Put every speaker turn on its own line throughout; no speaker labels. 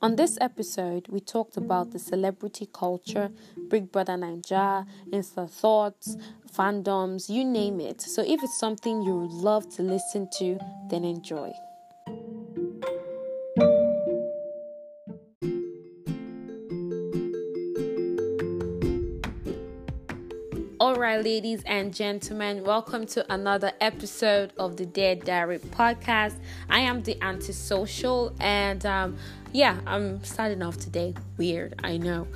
On this episode, we talked about the celebrity culture, Big Brother Naija, Insta thoughts, fandoms, you name it. So if it's something you would love to listen to, then enjoy. All right, ladies and gentlemen, welcome to another episode of the Dare Diary podcast. I am the antisocial, and um, yeah, I'm starting off today weird, I know,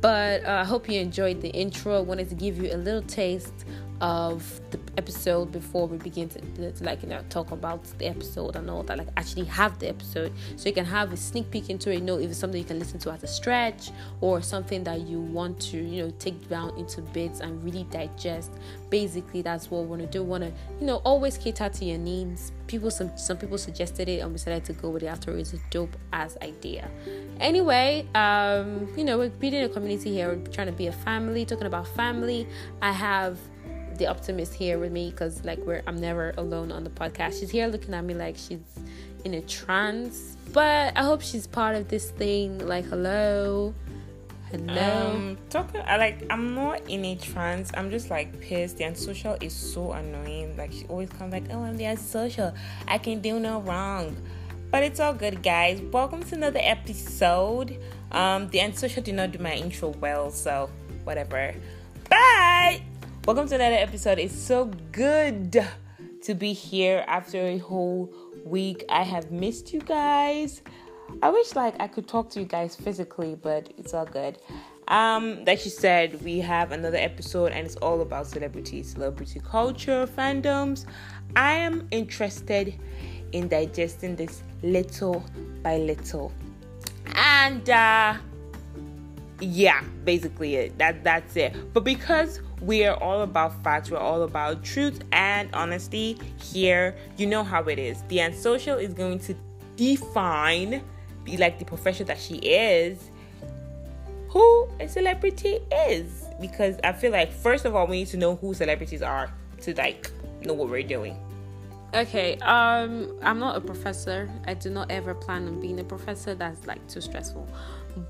but uh, I hope you enjoyed the intro. I wanted to give you a little taste of the episode before we begin to, to, like you know talk about the episode and all that like actually have the episode. So you can have a sneak peek into it know if it's something you can listen to as a stretch or something that you want to you know take down into bits and really digest. Basically that's what we want to do. We want to you know always cater to your needs. People some some people suggested it and we decided to go with it. After it's a dope ass idea. Anyway um you know we're building a community here. We're trying to be a family talking about family. I have the optimist here with me because like we're I'm never alone on the podcast. She's here looking at me like she's in a trance, but I hope she's part of this thing. Like hello, hello.
Um, talking, I like I'm not in a trance. I'm just like pissed. The antisocial is so annoying. Like she always comes like, oh, I'm the antisocial. I can do no wrong. But it's all good, guys. Welcome to another episode. Um, the antisocial did not do my intro well, so whatever. Bye. Welcome to another episode. It's so good to be here after a whole week. I have missed you guys. I wish like I could talk to you guys physically, but it's all good. Um, like she said, we have another episode and it's all about celebrities, celebrity culture, fandoms. I am interested in digesting this little by little. And uh yeah, basically it. That that's it. But because we are all about facts, we're all about truth and honesty here. You know how it is. The unsocial is going to define, be like the profession that she is, who a celebrity is. Because I feel like, first of all, we need to know who celebrities are to like know what we're doing.
Okay, um, I'm not a professor. I do not ever plan on being a professor. That's like too stressful.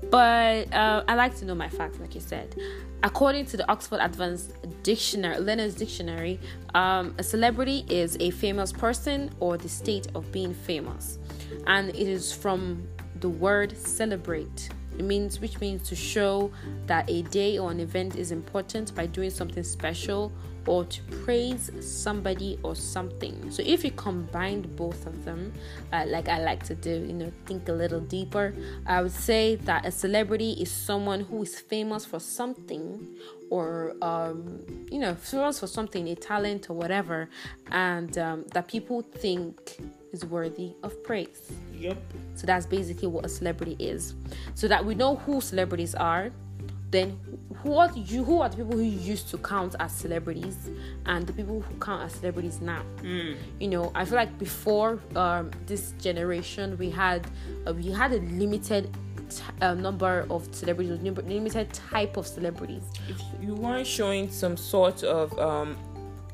But uh, I like to know my facts, like you said. According to the Oxford Advanced Dictionary, Learner's Dictionary, um, a celebrity is a famous person or the state of being famous, and it is from the word celebrate. It means, which means to show that a day or an event is important by doing something special or to praise somebody or something. So if you combined both of them, uh, like I like to do, you know, think a little deeper, I would say that a celebrity is someone who is famous for something or um, you know famous for something a talent or whatever and um, that people think is worthy of praise.
Yep.
So that's basically what a celebrity is. So that we know who celebrities are then what you who are the people who used to count as celebrities and the people who count as celebrities now?
Mm.
you know i feel like before um, this generation we had uh, we had a limited t- uh, number of celebrities limited type of celebrities.
If you weren't showing some sort of um,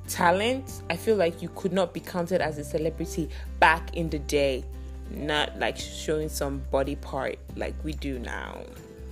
talent i feel like you could not be counted as a celebrity back in the day. Not like showing some body part like we do now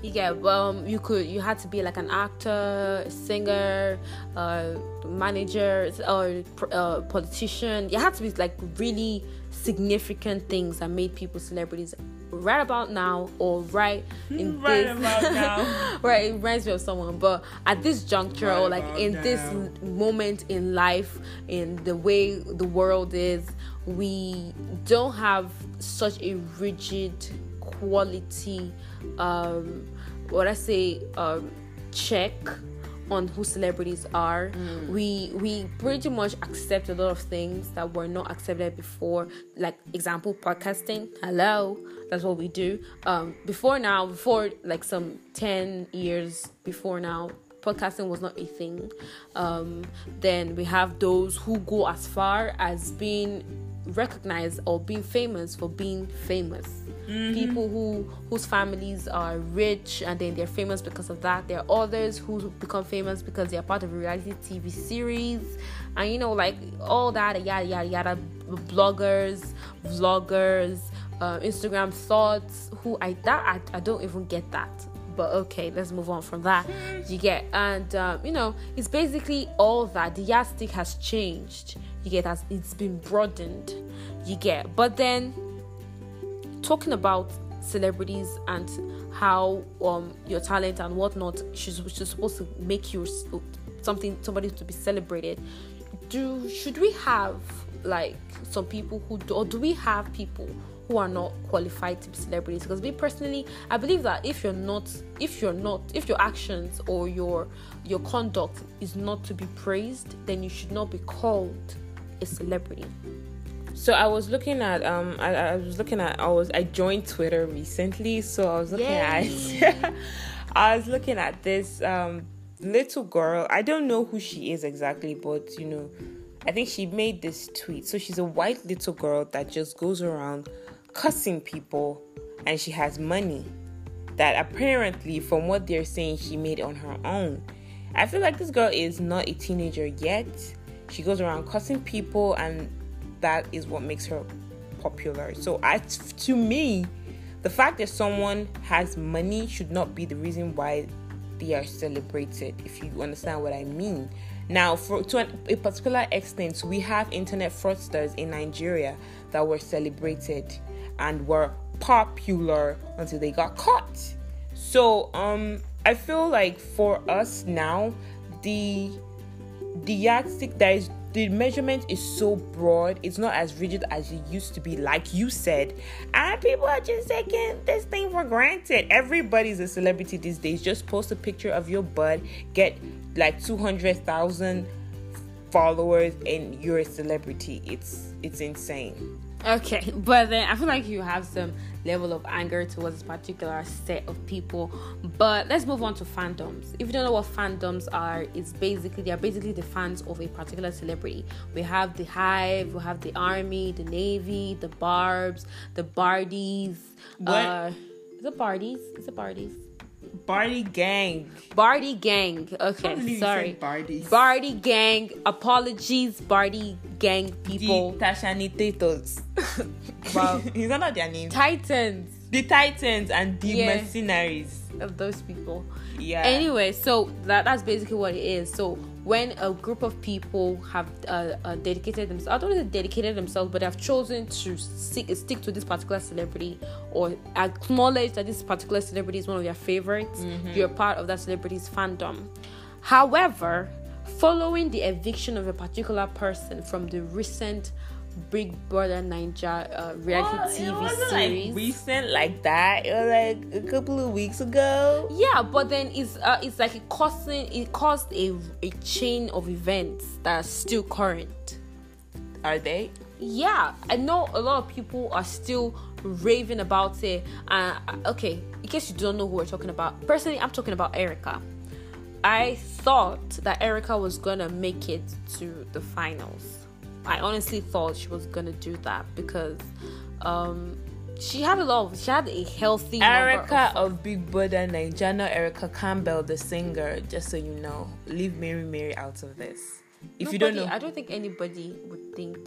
yeah um you could you had to be like an actor singer uh manager or uh, politician you had to be like really significant things that made people celebrities right about now or right in this.
right
this
about now.
right it reminds me of someone but at this juncture
Right
or like in
now.
this moment in life in the way the world is we don't have such a rigid quality um what i say um check on who celebrities are. We we pretty much accept a lot of things that were not accepted before like example podcasting. Hello that's what we do. Um before now before like some 10 years before now podcasting was not a thing. Um then we have those who go as far as being recognized or being famous for being famous people who whose families are rich and then they're famous because of that there are others who become famous because they're part of a reality tv series and you know like all that yada yada yada bloggers vloggers uh, Instagram thoughts. Who I that I, I don't even get that. But okay, let's move on from that. You get and um, you know it's basically all that. The yardstick has changed. You get as it's been broadened. You get, but then talking about celebrities and how um your talent and whatnot she's, she's supposed to make you something somebody to be celebrated. Do should we have like some people who do, or do we have people who are not qualified to be celebrities? Because me personally i believe that if you're not if you're not if your actions or your your conduct is not to be praised then you should not be called a celebrity
so I was looking at um I, I, was looking at I was I joined Twitter recently, so I was looking Yay. at I was looking at this um little girl. I don't know who she is exactly, but you know, I think she made this tweet. So she's a white little girl that just goes around cussing people and she has money that apparently from what they're saying she made on her own. I feel like this girl is not a teenager yet. She goes around cussing people and that is what makes her popular. So, I, to me, the fact that someone has money should not be the reason why they are celebrated. If you understand what I mean. Now, for to an, a particular extent, we have internet fraudsters in Nigeria that were celebrated and were popular until they got caught. So, um, I feel like for us now, the the yardstick that is the measurement is so broad it's not as rigid as it used to be like you said. And people are just taking this thing for granted. Everybody's a celebrity these days. Just post a picture of your butt get like 200,000 followers and you're a celebrity. It's it's insane.
Okay, but then I feel like you have some level of anger towards this particular set of people. But let's move on to fandoms. If you don't know what fandoms are, it's basically they are basically the fans of a particular celebrity. We have the Hive, we have the Army, the Navy, the Barbs, the Bardies.
What? Uh,
is it Bardies? Is it Bardies?
Bardi gang.
Bardi gang. Okay, sorry.
Bardi.
Bardi gang. Apologies, Bardi gang people.
The Tashanitatos.
wow.
Is that not their name?
Titans.
The Titans and the yeah. mercenaries.
Of those people.
Yeah.
Anyway, so that that's basically what it is. So when a group of people have uh, uh, dedicated themselves, I don't know if dedicated themselves, but have chosen to stick, stick to this particular celebrity or acknowledge that this particular celebrity is one of their favorites, mm-hmm. you're part of that celebrity's fandom. However, following the eviction of a particular person from the recent Big Brother Naija uh, reality well, TV series.
Like recent like that. It was like a couple of weeks ago.
Yeah, but then it's uh, it's like it causing it caused a a chain of events that are still current.
Are they?
Yeah, I know a lot of people are still raving about it. Uh, okay, in case you don't know who we're talking about, personally, I'm talking about Erica. I thought that Erica was gonna make it to the finals I honestly thought she was gonna do that because um, she had a lot of she had a healthy
Erica of, of, Big Brother Nigeria, Erica Campbell, the singer. Just so you know, leave Mary Mary out of this. If
Nobody,
you don't know,
I don't think anybody would think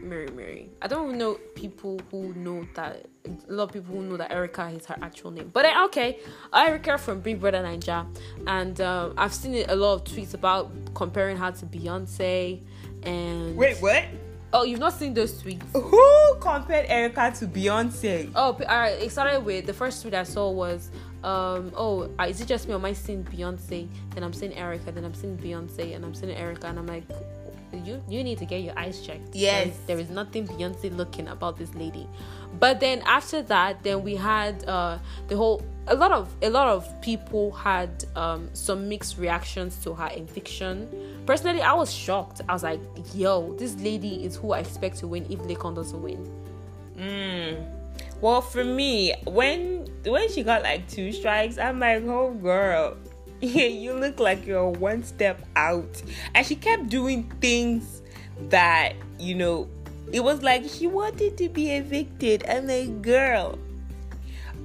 Mary Mary. I don't know people who know that. A lot of people who know that Erica is her actual name. But uh, okay, Erica from Big Brother Nigeria, and uh, I've seen a lot of tweets about comparing her to Beyonce and
wait, what?
Oh, you've not seen those tweets?
Who compared Erica to Beyonce?
Oh, alright. It started with the first tweet I saw was, um, oh, uh, is it just me or am I seeing Beyonce? Then I'm seeing Erica. Then I'm seeing Beyonce, and I'm seeing Erica, and I'm like, you you need to get your eyes checked.
Yes,
there is nothing Beyonce looking about this lady. But then after that, then we had uh, the whole a lot of a lot of people had um, some mixed reactions to her eviction. Personally, I was shocked. I was like, "Yo, this lady is who I expect to win if Laycon doesn't win."
Mm. Well, for me, when when she got like two strikes, I'm like, "Oh, girl, you look like you're one step out. And she kept doing things that, you know, it was like she wanted to be evicted. I'm like, girl.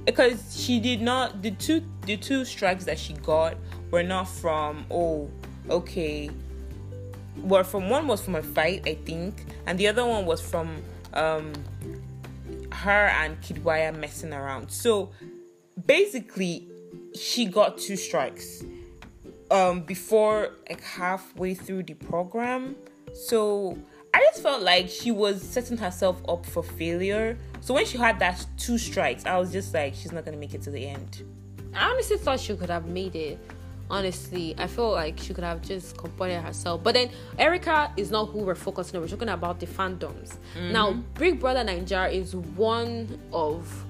Because she did not the two the two strikes that she got were not from oh, okay. Were from one was from a fight, I think, and the other one was from um her and Kiddwaya messing around. So basically, she got two strikes um before like halfway through the program. So I just felt like she was setting herself up for failure. So when she had that two strikes, I was just like, she's not gonna make it to the end.
I honestly thought she could have made it. Honestly, I feel like she could have just comported herself. But then Erica is not who we're focusing on. We're talking about the fandoms. Mm-hmm. Now, Big Brother Naija is one of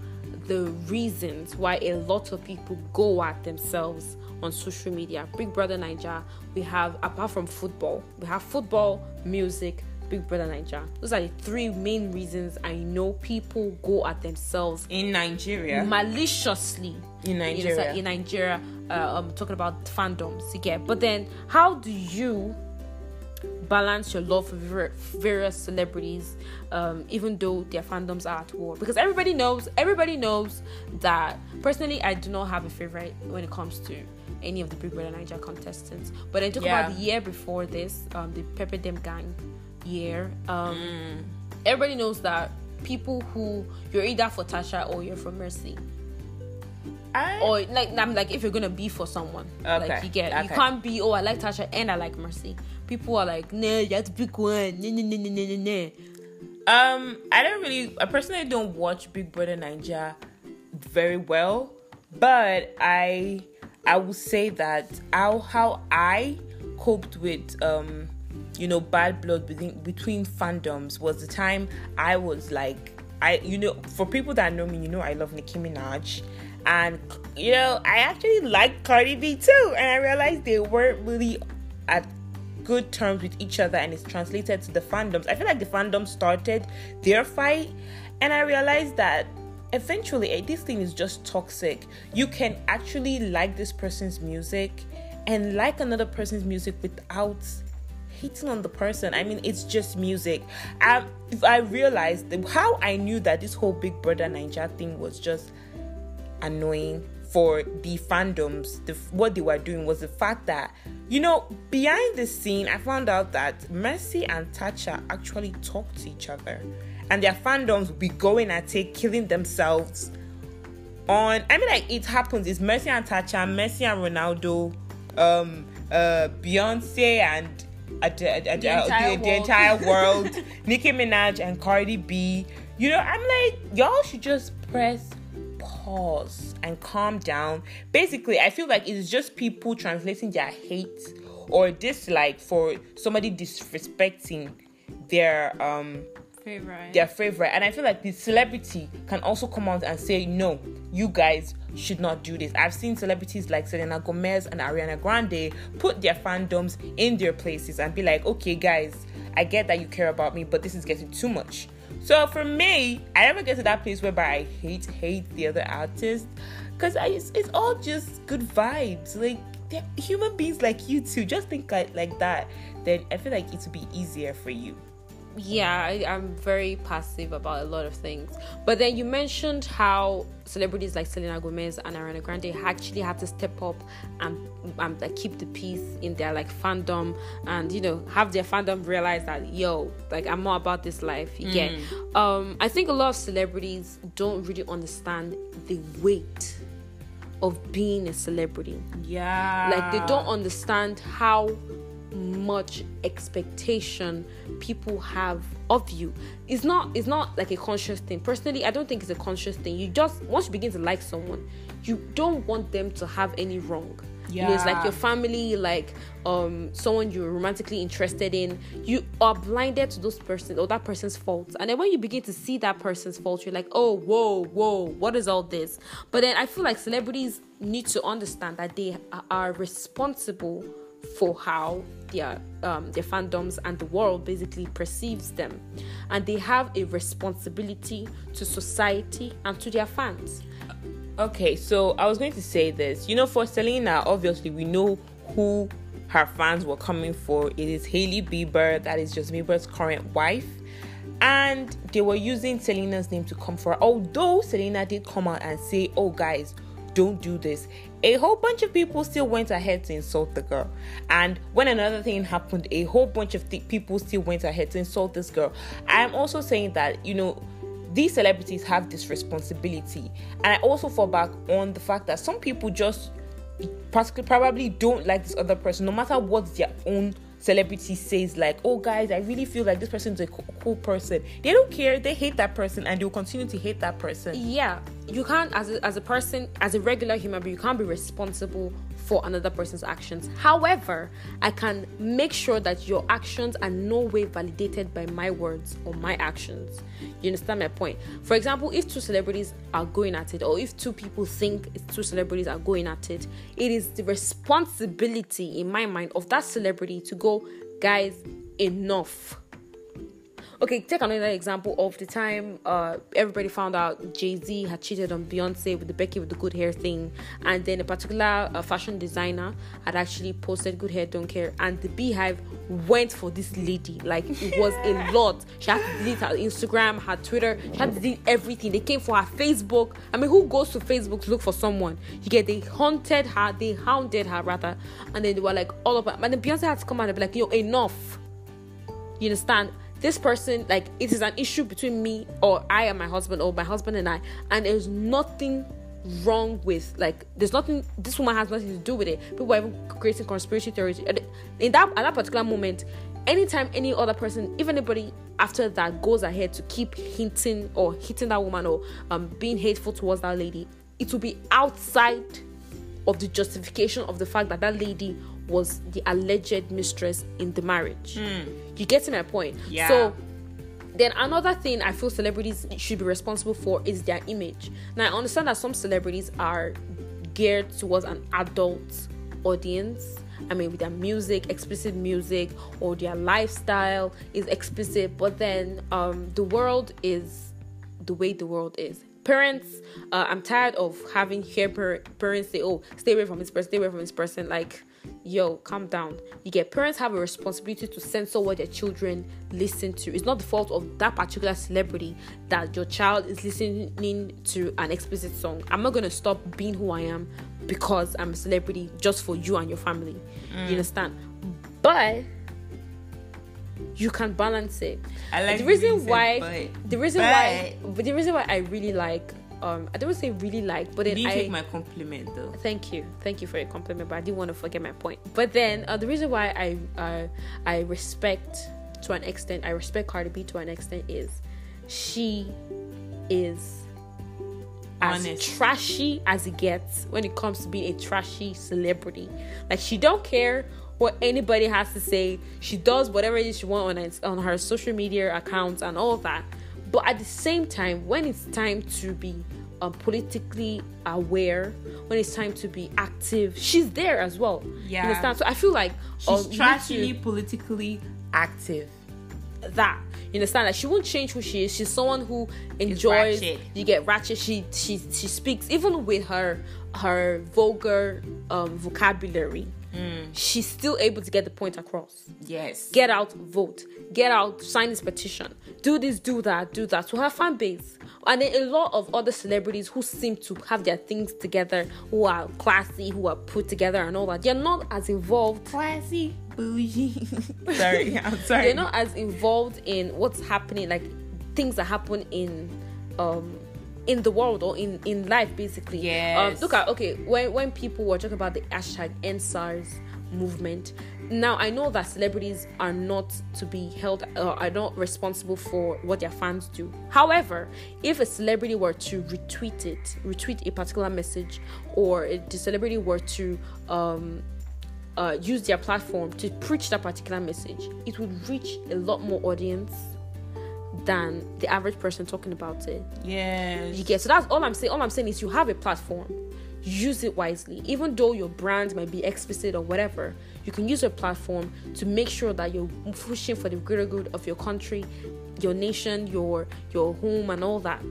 the reasons why a lot of people go at themselves on social media. Big Brother Naija, we have apart from football, we have football, music, Big Brother Naija. Those are the three main reasons I know people go at themselves
in Nigeria
maliciously.
In Nigeria,
in Nigeria, uh, I'm talking about fandoms. Yeah, but then how do you balance your love for various celebrities, um, even though their fandoms are at war? Because everybody knows, everybody knows that personally, I do not have a favorite when it comes to any of the Big Brother Naija contestants. But I talk yeah. about the year before this, um, the Pepper Dem Gang year. Um, mm. Everybody knows that people who you're either for Tacha or you're for Mercy. I... Or like I'm like if you're gonna be for someone, okay. like you get okay. you can't be oh I like Tacha and I like Mercy. People are like nah you have to pick one nah, nah, nah, nah, nah, nah.
Um, I don't really I personally don't watch Big Brother Naija very well, but I I will say that how how I coped with um you know bad blood between between fandoms was the time I was like I you know for people that know me you know I love Nicki Minaj and you know I actually like Cardi B too and I realized they weren't really at good terms with each other and it's translated to the fandoms. I feel like the fandom started their fight and I realized that eventually eh, this thing is just toxic. You can actually like this person's music and like another person's music without hating on the person. I mean, it's just music. I, I realized how I knew that this whole Big Brother Naija thing was just annoying for the fandoms. The, what they were doing was the fact that, you know, behind the scene, I found out that Mercy and Tacha actually talk to each other, and their fandoms would be going at it, killing themselves. On, I mean, like it happens. It's Mercy and Tacha, Messi and Ronaldo, um, uh, Beyonce and the, entire the, the, entire world, Nicki Minaj and Cardi B. You know, I'm like, y'all should just press pause and calm down. Basically, I feel like it's just people translating their hate or dislike for somebody disrespecting their um
favorite.
Their favorite. And I feel like the celebrity can also come out and say, no, you guys should not do this. I've seen celebrities like Selena Gomez and Ariana Grande put their fandoms in their places and be like, okay, guys, I get that you care about me, but this is getting too much. So for me, I never get to that place whereby I hate hate the other artist because it's, it's all just good vibes. Like they're human beings like you too. Just think like, like that. Then I feel like it would be easier for you
yeah I, am very passive about a lot of things. But then you mentioned how celebrities like selena gomez and ariana grande actually had to step up and, and like keep the peace in their like fandom and you know have their fandom realize that yo like i'm more about this life you mm. um i think a lot of celebrities don't really understand the weight of being a celebrity.
Yeah.
Like they don't understand how much expectation people have of you it's not it's not like a conscious thing personally i don't think it's a conscious thing you just once you begin to like someone you don't want them to have any wrong yeah. You know, it's like your family, like um someone you're romantically interested in. You are blinded to those person or that person's faults. And then when you begin to see that person's fault, you're like, oh whoa, whoa, what is all this? But then I feel like celebrities need to understand that they are responsible for how their um, their fandoms and the world basically perceives them, and they have a responsibility to society and to their fans.
Okay, so I was going to say this. You know, for Selena, obviously we know who her fans were coming for. It is Hailey Bieber, that is Justin Bieber's current wife. And they were using Selena's name to come for her. Although Selena did come out and say, Oh, guys, don't do this. A whole bunch of people still went ahead to insult the girl. And when another thing happened, a whole bunch of th- people still went ahead to insult this girl. I'm also saying that, you know, these celebrities have this responsibility. And I also fall back on the fact that some people just probably don't like this other person, no matter what their own celebrity says like oh guys i really feel like this person is a cool person they don't care they hate that person and they'll continue to hate that person
yeah you can't as a, as a person as a regular human being you can't be responsible for another person's actions. However, I can make sure that your actions are no way validated by my words or my actions. You understand my point? For example, if two celebrities are going at it, or if two people think two celebrities are going at it, it is the responsibility in my mind of that celebrity to go, guys, enough okay, take another example of the time uh, everybody found out Jay Z had cheated on Beyonce with the Becky with the good hair thing, and then a particular uh, fashion designer had actually posted "Good hair, don't care," and the BeyHive went for this lady. Like it was a lot. She had to delete her Instagram, her Twitter, she had to delete everything. They came for her Facebook. I mean, who goes to Facebook to look for someone? You get they haunted her, they hounded her rather, and then they were like all of it. And then Beyonce had to come out and be like, "Yo, enough." You understand? This person like it is an issue between me or I and my husband or my husband and I and there's nothing wrong with like there's nothing this woman has nothing to do with it. People are even creating conspiracy theories. In that at that particular moment anytime any other person if anybody after that goes ahead to keep hinting or hitting that woman or um, being hateful towards that lady it will be outside of the justification of the fact that that lady was the alleged mistress in the marriage. Mm. You get to my point?
Yeah.
So then another thing I feel celebrities should be responsible for is their image. Now I understand that some celebrities are geared towards an adult audience. I mean, with their music, explicit music, or their lifestyle is explicit, but then um, the world is the way the world is parents uh, i'm tired of having hear parents say oh stay away from this person stay away from this person like yo, calm down. You get parents have a responsibility to censor what their children listen to. It's not the fault of that particular celebrity that your child is listening to an explicit song. I'm not gonna stop being who I am because I'm a celebrity just for you and your family. Mm. You understand? But you can balance it.
I like
the reason
said,
why
but,
the reason
but.
why but the reason why I really like um I don't say really like, but then
you
I
take my compliment though.
Thank you, thank you for your compliment, but I didn't want to forget my point. But then uh, the reason why I uh, I respect to an extent, I respect Cardi B to an extent is she is as
Honest.
trashy as it gets when it comes to being a trashy celebrity. Like she don't care what anybody has to say. She does whatever it is she wants on, on her social media accounts and all that. But at the same time, when it's time to be um, politically aware, when it's time to be active, she's there as well.
Yeah.
You understand? So I feel like
She's
um,
trashily politically active.
that. You understand? Like she won't change who she is. She's someone who enjoys. You get ratchet. She she she speaks even with her her vulgar um, vocabulary. She's still able to get the point across.
Yes.
get out, vote, get out, sign this petition, do this, do that, do that to her fan base. And then a lot of other celebrities who seem to have their things together, who are classy, who are put together and all that, they're not as involved.
classy bougie. sorry, I'm sorry.
They're not as involved in what's happening, like things that happen in um in the world or in in life basically.
yeah
Um, look at okay when when people were talking about the hashtag EndSARS movement. Now I know that celebrities are not to be held uh, are not responsible for what their fans do. However, if a celebrity were to retweet it, retweet a particular message, or if the celebrity were to um, uh, use their platform to preach that particular message, it would reach a lot more audience than the average person talking about it.
yes.
You get so that's all I'm saying. All I'm saying is you have a platform, use it wisely. Even though your brand might be explicit or whatever, you can use your platform to make sure that you're pushing for the greater good of your country, your nation, your your home, and all that.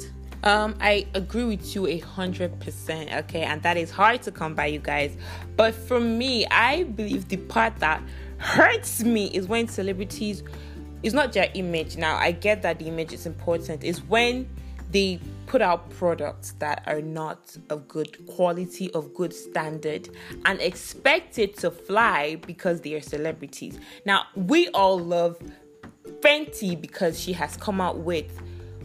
Um, I agree with you a hundred percent. Okay, and that is hard to come by, you guys. But for me, I believe the part that hurts me is when celebrities. It's not their image. Now, I get that the image is important. Is when they put out products that are not of good quality, of good standard, and expect it to fly because they are celebrities. Now, we all love Fenty because she has come out with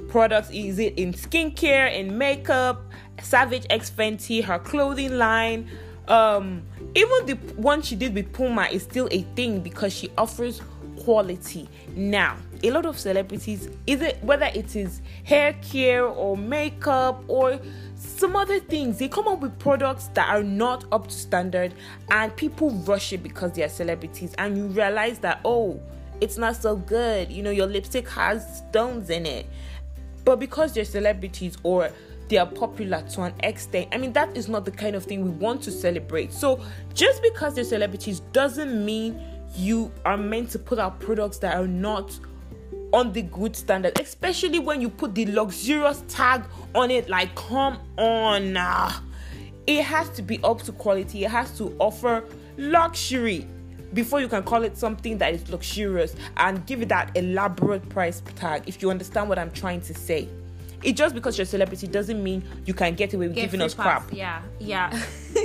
products. Is it in skincare, in makeup, Savage X Fenty, her clothing line? Um, even the one she did with Puma is still a thing because she offers quality. Now, a lot of celebrities, is it whether it is hair care or makeup or some other things, they come up with products that are not up to standard and people rush it because they are celebrities and you realize that oh it's not so good. You know, your lipstick has stones in it. But because they're celebrities or they are popular to an extent. I mean, that is not the kind of thing we want to celebrate. So, just because they're celebrities doesn't mean you are meant to put out products that are not on the good standard, especially when you put the luxurious tag on it. Like, come on, it has to be up to quality, it has to offer luxury before you can call it something that is luxurious and give it that elaborate price tag if you understand what I'm trying to say it just because you're a celebrity doesn't mean you can get away with
Get
giving us
pass.
crap.
Yeah, yeah.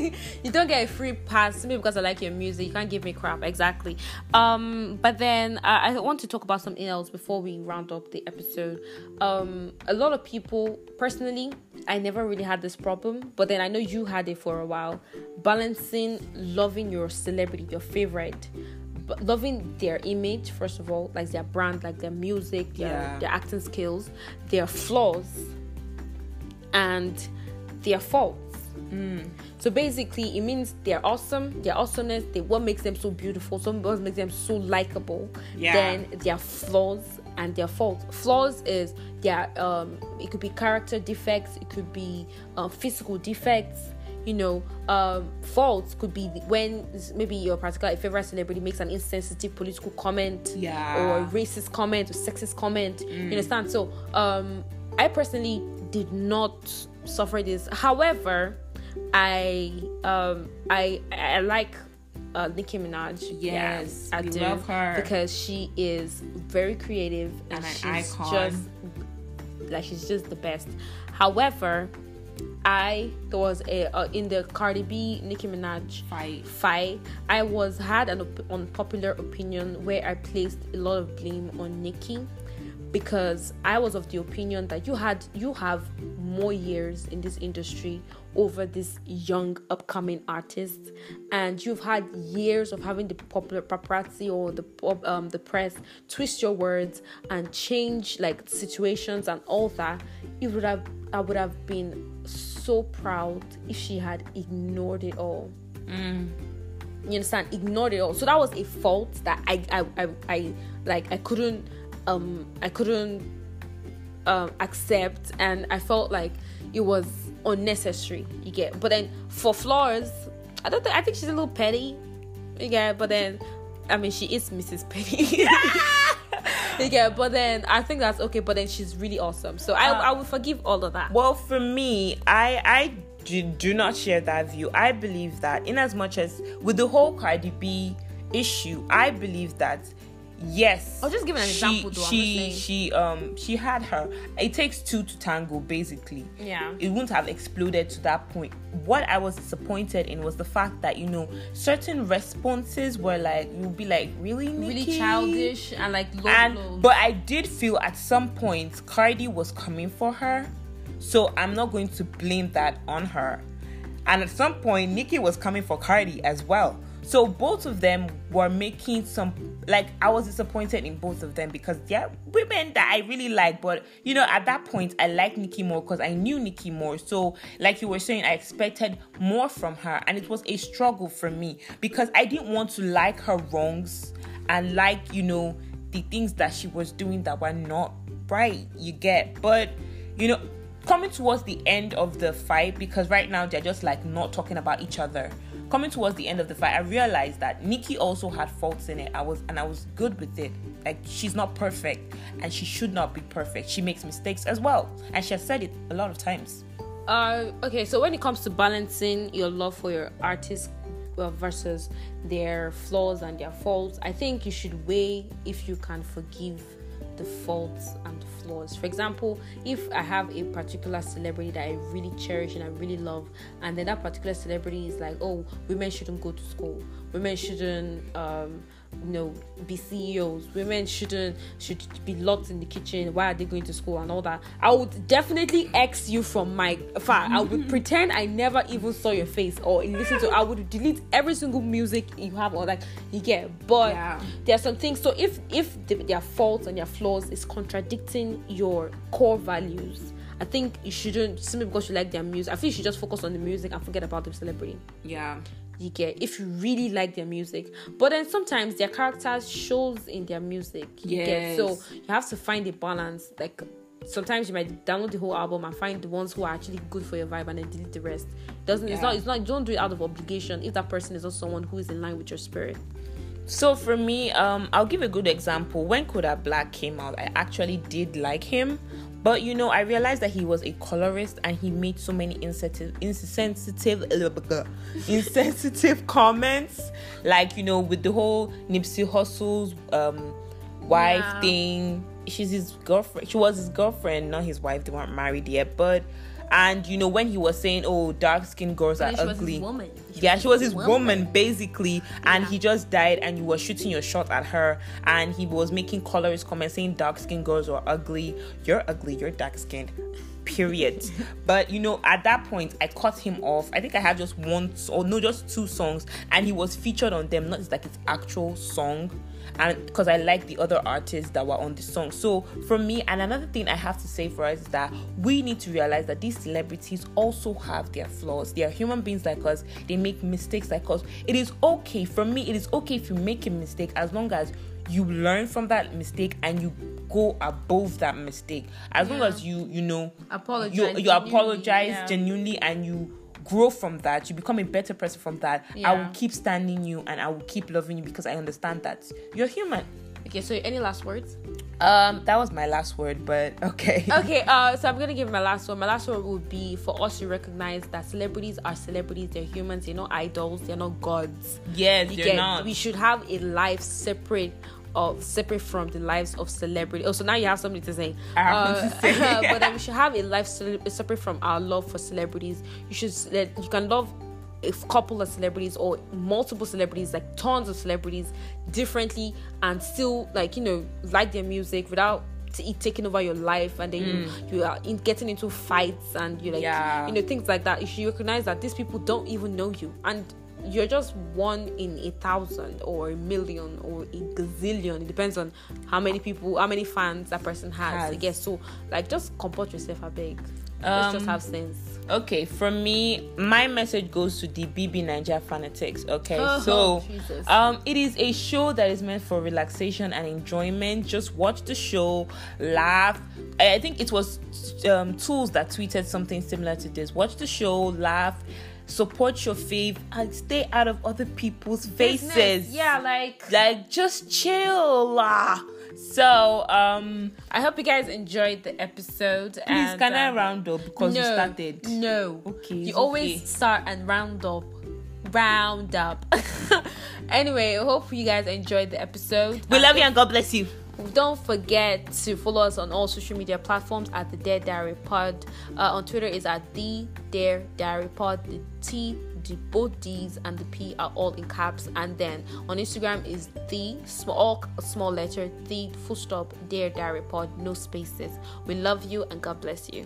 you don't get a free pass simply because I like your music. You can't give me crap. Exactly. Um, but then uh, I want to talk about something else before we round up the episode. Um, a lot of people, personally, I never really had this problem, but then I know you had it for a while. Balancing loving your celebrity, your favorite, loving their image first of all, like their brand, like their music, their
Yeah.
their acting skills, their flaws, and their faults. So basically, it means they're awesome, their awesomeness, they what makes them so beautiful, so what makes them so likable.
Yeah.
Then their flaws and their faults. Flaws is their um, it could be character defects, it could be uh, physical defects. You know, um, faults could be when maybe your particular favorite celebrity makes an insensitive political comment,
Yeah.
or racist comment or sexist comment. You understand? So, um, I personally did not suffer this. However, I um I I like uh, Nicki Minaj.
Yes,
I
we
do
love her.
because she is very creative and,
And an
she's
icon.
just like she's just the best. However, I there was a uh, in the Cardi B Nicki Minaj
Fight.
fight. I was had an op- unpopular opinion where I placed a lot of blame on Nicki because I was of the opinion that you had you have more years in this industry over this young upcoming artist and you've had years of having the popular paparazzi or the um, the press twist your words and change like situations and all that it would have I would have been so proud if she had ignored it all. You understand? Ignored it all. So that was a fault that i i i, I like i couldn't um i couldn't um accept. And i felt like it was unnecessary. You get but then for flaws i don't think i think she's a little petty. You get but then i mean she is mrs petty get but then i think that's okay but then she's really awesome. So i
Uh,
i will forgive all of that.
Well, for me, I I do, do not share that view. I believe that in as much as with the whole Cardi B issue, I believe that yes.
I'll just give an
she,
example, though,
She she um she had her. It takes two to tango, basically.
Yeah.
It wouldn't have exploded to that point. What I was disappointed in was the fact that you know certain responses were like you'll be like really
really childish and like low
and
blows.
but I did feel at some point Cardi was coming for her, so I'm not going to blame that on her. And at some point, Nicki was coming for Cardi as well. So both of them were making some like I was disappointed in both of them because they're women that I really like, but you know at that point I liked Nicki more because I knew Nicki more. So like you were saying, I expected more from her, and it was a struggle for me because I didn't want to like her wrongs and like you know the things that she was doing that were not right. You get, but you know coming towards the end of the fight because right now they're just like not talking about each other. Coming towards the end of the fight i realized that nicki also had faults in it. I was and i was good with it. Like she's not perfect and she should not be perfect. She makes mistakes as well and she has said it a lot of times.
Uh, okay, so when it comes to balancing your love for your artist versus their flaws and their faults, I think you should weigh if you can forgive the faults and the For example, if I have a particular celebrity that I really cherish and I really love, and then that particular celebrity is like, oh, women shouldn't go to school, women shouldn't um, you know be CEOs. Women shouldn't should be locked in the kitchen. Why are they going to school and all that? I would definitely X you from my far. I would pretend I never even saw your face or listen to. I would delete every single music you have or like you get. But
Yeah.
there are some things. So if if the, their faults and their flaws is contradicting your core values. I think you shouldn't simply because you like their music. I think you should just focus on the music and forget about the celebrity
Yeah.
You get if you really like their music. But then sometimes their characters shows in their music you get. So you have to find a balance. Like sometimes you might download the whole album and find the ones who are actually good for your vibe and then delete the rest. Doesn't it's not it's not don't do it out of obligation if that person is not someone who is in line with your spirit.
So for me, um, I'll give a good example. When Kodak Black came out, I actually did like him, but you know, I realized that he was a colorist and he made so many insensitive, insensitive, insensitive comments, like you know, with the whole Nipsey Hussle's um wife
Yeah.
thing. She's his girlfriend. She was his girlfriend, not his wife. They weren't married yet, but. And you know when he was saying, "Oh, dark skinned girls are
she was his
ugly,".
She
yeah,
was
she was
his woman.
woman basically. And
Yeah.
he just died and you were shooting your shot at her. And he was making colorist comments saying dark skinned girls are ugly. You're ugly. You're dark skinned. Period. But you know at that point i cut him off. I think i had just one or no just two songs. And he was featured on them. Not just like his actual song and because I like the other artists that were on the song. So for me, and another thing I have to say for us is that we need to realize that these celebrities also have their flaws. They are human beings like us. They make mistakes like us. It is okay for me. It is okay if you make a mistake as long as you learn from that mistake and you go above that mistake. As long as you you know
Apologize
you you
genuinely,
apologize
yeah.
genuinely and you grow from that you become a better person from that i will keep standing you and i will keep loving you because i understand that. You're human.
Okay so any last words?
Um that was my last word but okay.
Okay uh so i'm gonna give my last one. My last word would be for us to recognize that celebrities are celebrities they're humans they're not idols they're not gods.
Yes
You
you're
get-
not.
we should have a life separate of separate from the lives of celebrity. Oh, so now you have something to say.
I have uh, something to say.
but um, then we should have a life separate from our love for celebrities. You should let you can love a couple of celebrities or multiple celebrities, like tons of celebrities, differently, and still like you know like their music without it taking over your life and then you mm. you are in getting into fights and you like
Yeah.
you know things like that you should recognize that these people don't even know you and you're just one in a thousand or a million or a gazillion. It depends on how many people how many fans that person has,
Has.
i guess. So like just comport yourself a big let's just
Um,
have sense.
okay from me my message goes to the BB Naija fanatics okay?
Oh,
so
Jesus.
um it is a show that is meant for relaxation and enjoyment. Just watch the show laugh. I think it was um tools that tweeted something similar to this. Watch the show laugh support your fave and stay out of other people's faces
Business. yeah like
like just chill so um
i hope you guys enjoyed the episode
please
and,
can i
um,
round up because
no,
you started
No.
Okay,
You
it's
always
okay.
start and round up. Round up. anyway, I hope you guys enjoyed the episode.
we
And
love you and god bless you
Don't forget to follow us on all social media platforms at the Dare Diary Pod. Uh, on Twitter is at the Dare Diary Pod. The T, the both D's and the P are all in caps. And then on Instagram is the small small letter the full stop Dare Diary Pod. No spaces. We love you and God bless you.